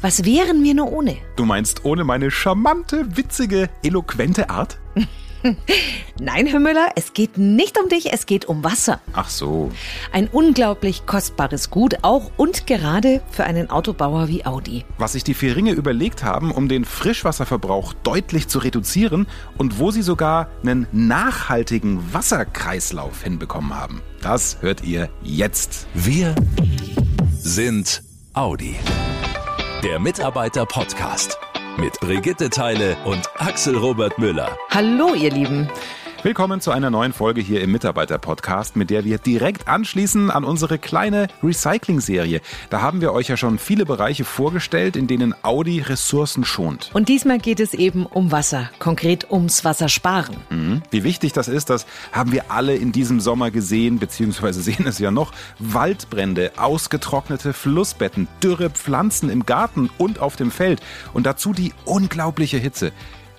Was wären wir nur ohne? Du meinst ohne meine charmante, witzige, eloquente Art? Nein, Herr Müller, es geht nicht um dich, es geht um Wasser. Ach so. Ein unglaublich kostbares Gut, auch und gerade für einen Autobauer wie Audi. Was sich die Vieringe überlegt haben, um den Frischwasserverbrauch deutlich zu reduzieren und wo sie sogar einen nachhaltigen Wasserkreislauf hinbekommen haben. Das hört ihr jetzt. Wir sind Audi. Der Mitarbeiter-Podcast mit Brigitte Teile und Axel Robert Müller. Hallo, ihr Lieben. Willkommen zu einer neuen Folge hier im Mitarbeiter-Podcast, mit der wir direkt anschließen an unsere kleine Recycling-Serie. Da haben wir euch ja schon viele Bereiche vorgestellt, in denen Audi Ressourcen schont. Und diesmal geht es eben um Wasser, konkret ums Wassersparen. Mhm. Wie wichtig das ist, das haben wir alle in diesem Sommer gesehen, beziehungsweise sehen es ja noch. Waldbrände, ausgetrocknete Flussbetten, dürre Pflanzen im Garten und auf dem Feld und dazu die unglaubliche Hitze.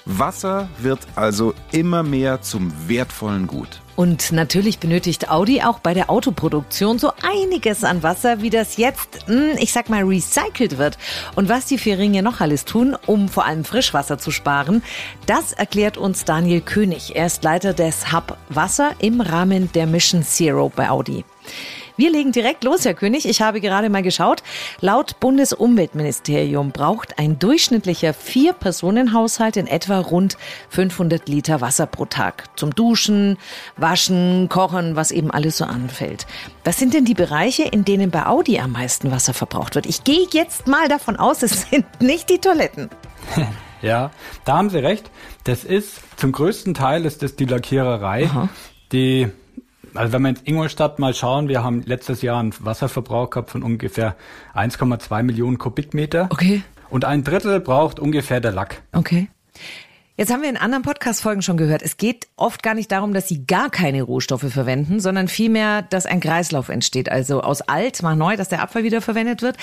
Wasser wird also immer mehr zum wertvollen Gut. Und natürlich benötigt Audi auch bei der Autoproduktion so einiges an Wasser, wie das jetzt, hm, ich sag mal, recycelt wird. Und was die vier Ringe noch alles tun, um vor allem Frischwasser zu sparen, das erklärt uns Daniel König. Er ist Leiter des Hub Wasser im Rahmen der Mission Zero bei Audi. Wir legen direkt los, Herr König. Ich habe gerade mal geschaut. Laut Bundesumweltministerium braucht ein durchschnittlicher Vier-Personen-Haushalt in etwa rund 500 Liter Wasser pro Tag. Zum Duschen, Waschen, Kochen, was eben alles so anfällt. Was sind denn die Bereiche, in denen bei Audi am meisten Wasser verbraucht wird? Ich gehe jetzt mal davon aus, es sind nicht die Toiletten. Ja, da haben Sie recht. Das ist zum größten Teil ist das die Lackiererei, Aha. die also wenn wir in Ingolstadt mal schauen, wir haben letztes Jahr einen Wasserverbrauch gehabt von ungefähr 1,2 Millionen Kubikmeter. Okay. Und ein Drittel braucht ungefähr der Lack. Okay. Jetzt haben wir in anderen Podcast-Folgen schon gehört, es geht oft gar nicht darum, dass sie gar keine Rohstoffe verwenden, sondern vielmehr, dass ein Kreislauf entsteht. Also aus alt mal neu, dass der Abfall wieder verwendet wird,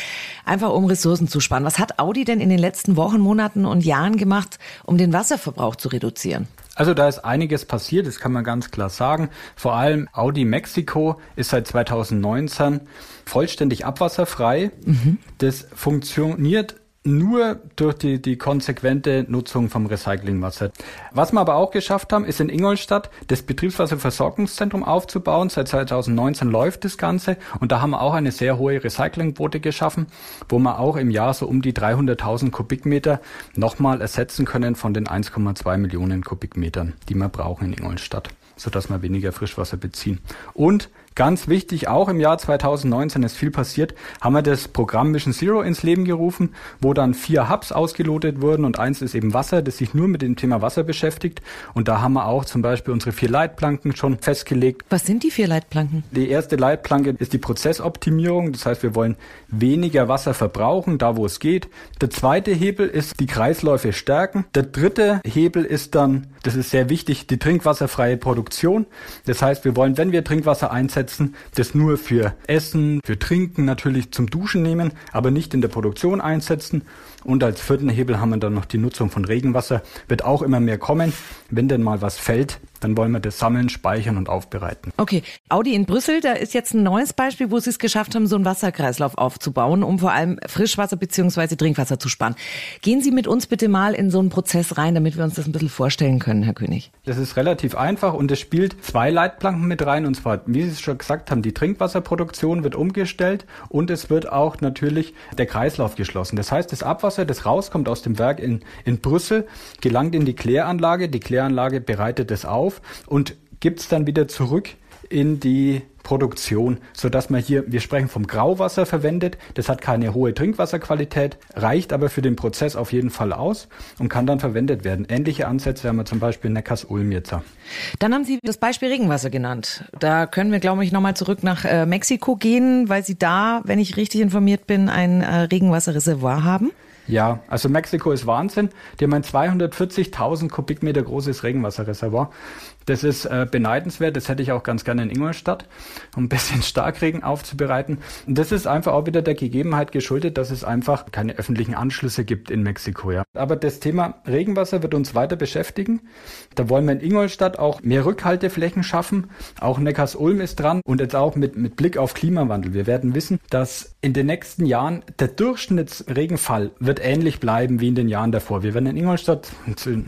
einfach um Ressourcen zu sparen. Was hat Audi denn in den letzten Wochen, Monaten und Jahren gemacht, um den Wasserverbrauch zu reduzieren? Also da ist einiges passiert, das kann man ganz klar sagen. Vor allem Audi Mexico ist seit 2019 vollständig abwasserfrei. Mhm. Das funktioniert nur durch die, die konsequente Nutzung vom Recyclingwasser. Was wir aber auch geschafft haben, ist in Ingolstadt das Betriebswasserversorgungszentrum aufzubauen. Seit 2019 läuft das Ganze und da haben wir auch eine sehr hohe Recyclingquote geschaffen, wo wir auch im Jahr so um die 300.000 Kubikmeter nochmal ersetzen können von den 1,2 Millionen Kubikmetern, die wir brauchen in Ingolstadt, sodass wir weniger Frischwasser beziehen. Und Ganz wichtig, auch im Jahr 2019 ist viel passiert, haben wir das Programm Mission Zero ins Leben gerufen, wo dann vier Hubs ausgelotet wurden und eins ist eben Wasser, das sich nur mit dem Thema Wasser beschäftigt. Und da haben wir auch zum Beispiel unsere vier Leitplanken schon festgelegt. Was sind die vier Leitplanken? Die erste Leitplanke ist die Prozessoptimierung. Das heißt, wir wollen weniger Wasser verbrauchen, da wo es geht. Der zweite Hebel ist die Kreisläufe stärken. Der dritte Hebel ist dann, das ist sehr wichtig, die trinkwasserfreie Produktion. Das heißt, wir wollen, wenn wir Trinkwasser einsetzen, einsetzen, das nur für Essen, für Trinken natürlich zum Duschen nehmen, aber nicht in der Produktion einsetzen. Und als vierten Hebel haben wir dann noch die Nutzung von Regenwasser. Wird auch immer mehr kommen. Wenn denn mal was fällt, dann wollen wir das sammeln, speichern und aufbereiten. Okay, Audi in Brüssel, da ist jetzt ein neues Beispiel, wo sie es geschafft haben, so einen Wasserkreislauf aufzubauen, um vor allem Frischwasser bzw. Trinkwasser zu sparen. Gehen Sie mit uns bitte mal in so einen Prozess rein, damit wir uns das ein bisschen vorstellen können, Herr König. Das ist relativ einfach und es spielt zwei Leitplanken mit rein. Und zwar, wie Sie es schon gesagt haben, die Trinkwasserproduktion wird umgestellt und es wird auch natürlich der Kreislauf geschlossen. Das heißt, das Abwasser, das rauskommt aus dem Werk in, in Brüssel, gelangt in die Kläranlage. Die Kläranlage bereitet es auf und gibt es dann wieder zurück in die Produktion, so dass man hier, wir sprechen vom Grauwasser verwendet. Das hat keine hohe Trinkwasserqualität, reicht aber für den Prozess auf jeden Fall aus und kann dann verwendet werden. Ähnliche Ansätze haben wir zum Beispiel in Neckars-Ulm jetzt. Dann haben Sie das Beispiel Regenwasser genannt. Da können wir, glaube ich, nochmal zurück nach äh, Mexiko gehen, weil Sie da, wenn ich richtig informiert bin, ein äh, Regenwasserreservoir haben. Ja, also Mexiko ist Wahnsinn. Die haben ein 240.000 Kubikmeter großes Regenwasserreservoir. Das ist äh, beneidenswert. Das hätte ich auch ganz gerne in Ingolstadt, um ein bisschen Starkregen aufzubereiten. Und das ist einfach auch wieder der Gegebenheit geschuldet, dass es einfach keine öffentlichen Anschlüsse gibt in Mexiko. Ja. Aber das Thema Regenwasser wird uns weiter beschäftigen. Da wollen wir in Ingolstadt auch mehr Rückhalteflächen schaffen. Auch Neckars-Ulm ist dran und jetzt auch mit, mit Blick auf Klimawandel. Wir werden wissen, dass in den nächsten Jahren der Durchschnittsregenfall wird ähnlich bleiben wie in den Jahren davor. Wir werden in Ingolstadt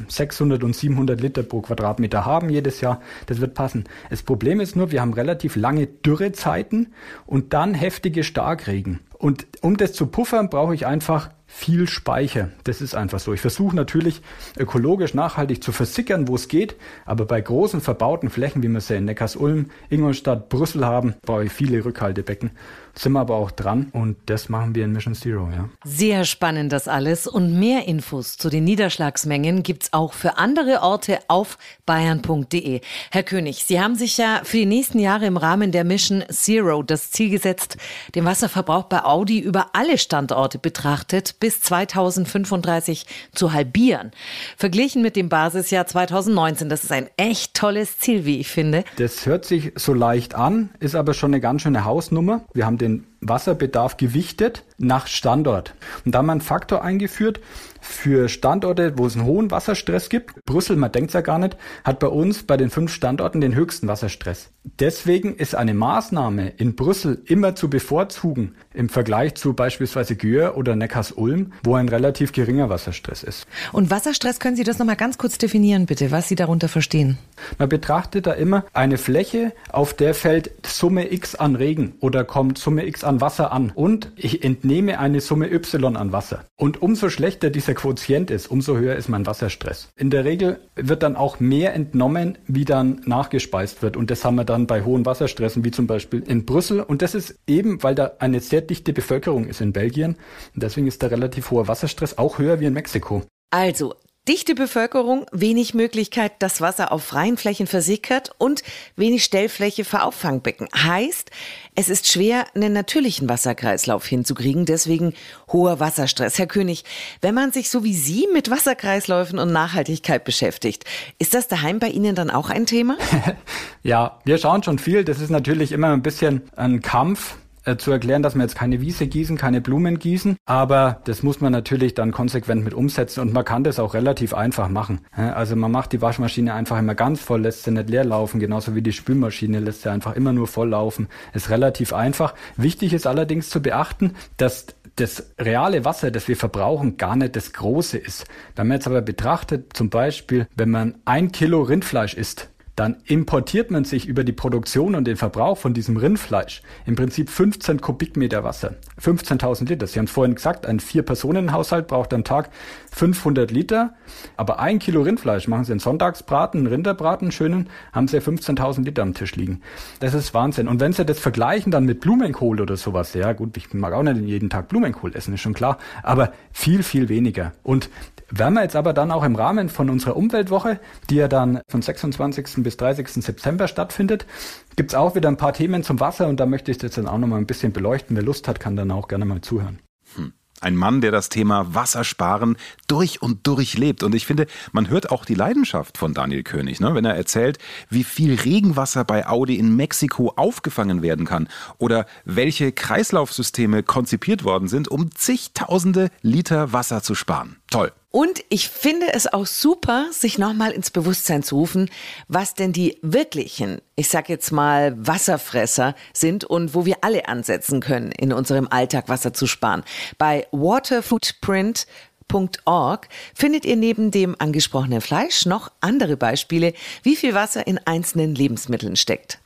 600 und 700 Liter pro Quadratmeter haben jedes Jahr. Das wird passen. Das Problem ist nur, wir haben relativ lange Dürrezeiten und dann heftige Starkregen. Und um das zu puffern, brauche ich einfach viel Speicher. Das ist einfach so. Ich versuche natürlich ökologisch nachhaltig zu versickern, wo es geht, aber bei großen verbauten Flächen, wie wir sie in Neckars-Ulm, Ingolstadt, Brüssel haben, brauche ich viele Rückhaltebecken sind wir aber auch dran und das machen wir in Mission Zero, ja. Sehr spannend das alles und mehr Infos zu den Niederschlagsmengen gibt's auch für andere Orte auf bayern.de. Herr König, Sie haben sich ja für die nächsten Jahre im Rahmen der Mission Zero das Ziel gesetzt, den Wasserverbrauch bei Audi über alle Standorte betrachtet bis 2035 zu halbieren. Verglichen mit dem Basisjahr 2019, das ist ein echt tolles Ziel, wie ich finde. Das hört sich so leicht an, ist aber schon eine ganz schöne Hausnummer. Wir haben den den Wasserbedarf gewichtet nach Standort. Und da haben wir einen Faktor eingeführt für Standorte, wo es einen hohen Wasserstress gibt. Brüssel, man denkt ja gar nicht, hat bei uns bei den fünf Standorten den höchsten Wasserstress. Deswegen ist eine Maßnahme in Brüssel immer zu bevorzugen im Vergleich zu beispielsweise Gür oder Neckars-Ulm, wo ein relativ geringer Wasserstress ist. Und Wasserstress, können Sie das nochmal ganz kurz definieren, bitte, was Sie darunter verstehen? Man betrachtet da immer eine Fläche, auf der fällt Summe X an Regen oder kommt Summe X an Wasser an und ich entnehme eine Summe Y an Wasser. Und umso schlechter dieser Quotient ist, umso höher ist mein Wasserstress. In der Regel wird dann auch mehr entnommen, wie dann nachgespeist wird. Und das haben wir dann bei hohen Wasserstressen, wie zum Beispiel in Brüssel. Und das ist eben, weil da eine sehr dichte Bevölkerung ist in Belgien. Und deswegen ist der relativ hoher Wasserstress auch höher wie in Mexiko. Also, Dichte Bevölkerung, wenig Möglichkeit, dass Wasser auf freien Flächen versickert und wenig Stellfläche für Auffangbecken. Heißt, es ist schwer, einen natürlichen Wasserkreislauf hinzukriegen, deswegen hoher Wasserstress. Herr König, wenn man sich so wie Sie mit Wasserkreisläufen und Nachhaltigkeit beschäftigt, ist das daheim bei Ihnen dann auch ein Thema? ja, wir schauen schon viel. Das ist natürlich immer ein bisschen ein Kampf äh, zu erklären, dass wir jetzt keine Wiese gießen, keine Blumen gießen. Aber das muss man natürlich dann konsequent mit umsetzen und man kann das auch relativ einfach machen. Also man macht die Waschmaschine einfach immer ganz voll, lässt sie nicht leer laufen, genauso wie die Spülmaschine lässt sie einfach immer nur voll laufen. Ist relativ einfach. Wichtig ist allerdings zu beachten, dass das reale Wasser, das wir verbrauchen, gar nicht das große ist. Wenn man jetzt aber betrachtet, zum Beispiel, wenn man ein Kilo Rindfleisch isst, dann importiert man sich über die Produktion und den Verbrauch von diesem Rindfleisch im Prinzip 15 Kubikmeter Wasser. 15.000 Liter. Sie haben es vorhin gesagt, ein Vier-Personen-Haushalt braucht am Tag 500 Liter. Aber ein Kilo Rindfleisch, machen Sie einen Sonntagsbraten, einen Rinderbraten, schönen, haben Sie 15.000 Liter am Tisch liegen. Das ist Wahnsinn. Und wenn Sie das vergleichen dann mit Blumenkohl oder sowas, ja gut, ich mag auch nicht jeden Tag Blumenkohl essen, ist schon klar, aber viel, viel weniger. Und werden wir jetzt aber dann auch im Rahmen von unserer Umweltwoche, die ja dann von 26. bis 30. September stattfindet, gibt's auch wieder ein paar Themen zum Wasser und da möchte ich das dann auch nochmal ein bisschen beleuchten. Wer Lust hat, kann dann auch gerne mal zuhören. Hm. Ein Mann, der das Thema Wassersparen durch und durch lebt. Und ich finde, man hört auch die Leidenschaft von Daniel König, ne? wenn er erzählt, wie viel Regenwasser bei Audi in Mexiko aufgefangen werden kann oder welche Kreislaufsysteme konzipiert worden sind, um zigtausende Liter Wasser zu sparen. Toll. Und ich finde es auch super, sich nochmal ins Bewusstsein zu rufen, was denn die wirklichen, ich sag jetzt mal, Wasserfresser sind und wo wir alle ansetzen können, in unserem Alltag Wasser zu sparen. Bei waterfootprint.org findet ihr neben dem angesprochenen Fleisch noch andere Beispiele, wie viel Wasser in einzelnen Lebensmitteln steckt.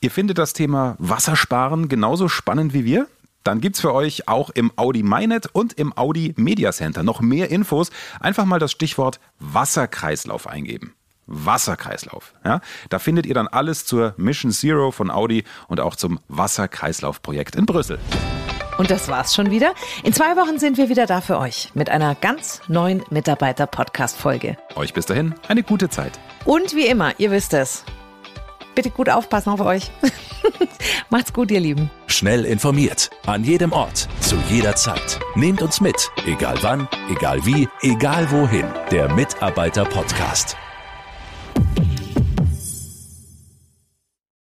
Ihr findet das Thema Wassersparen genauso spannend wie wir? Dann gibt's für euch auch im Audi MyNet und im Audi Media Center noch mehr Infos. Einfach mal das Stichwort Wasserkreislauf eingeben. Wasserkreislauf. Ja, da findet ihr dann alles zur Mission Zero von Audi und auch zum Wasserkreislaufprojekt in Brüssel. Und das war's schon wieder. In zwei Wochen sind wir wieder da für euch mit einer ganz neuen Mitarbeiter-Podcast-Folge. Euch bis dahin eine gute Zeit. Und wie immer, ihr wisst es. Bitte gut aufpassen auf euch. Macht's gut, ihr Lieben. Schnell informiert. An jedem Ort. Zu jeder Zeit. Nehmt uns mit. Egal wann, egal wie, egal wohin. Der Mitarbeiter-Podcast.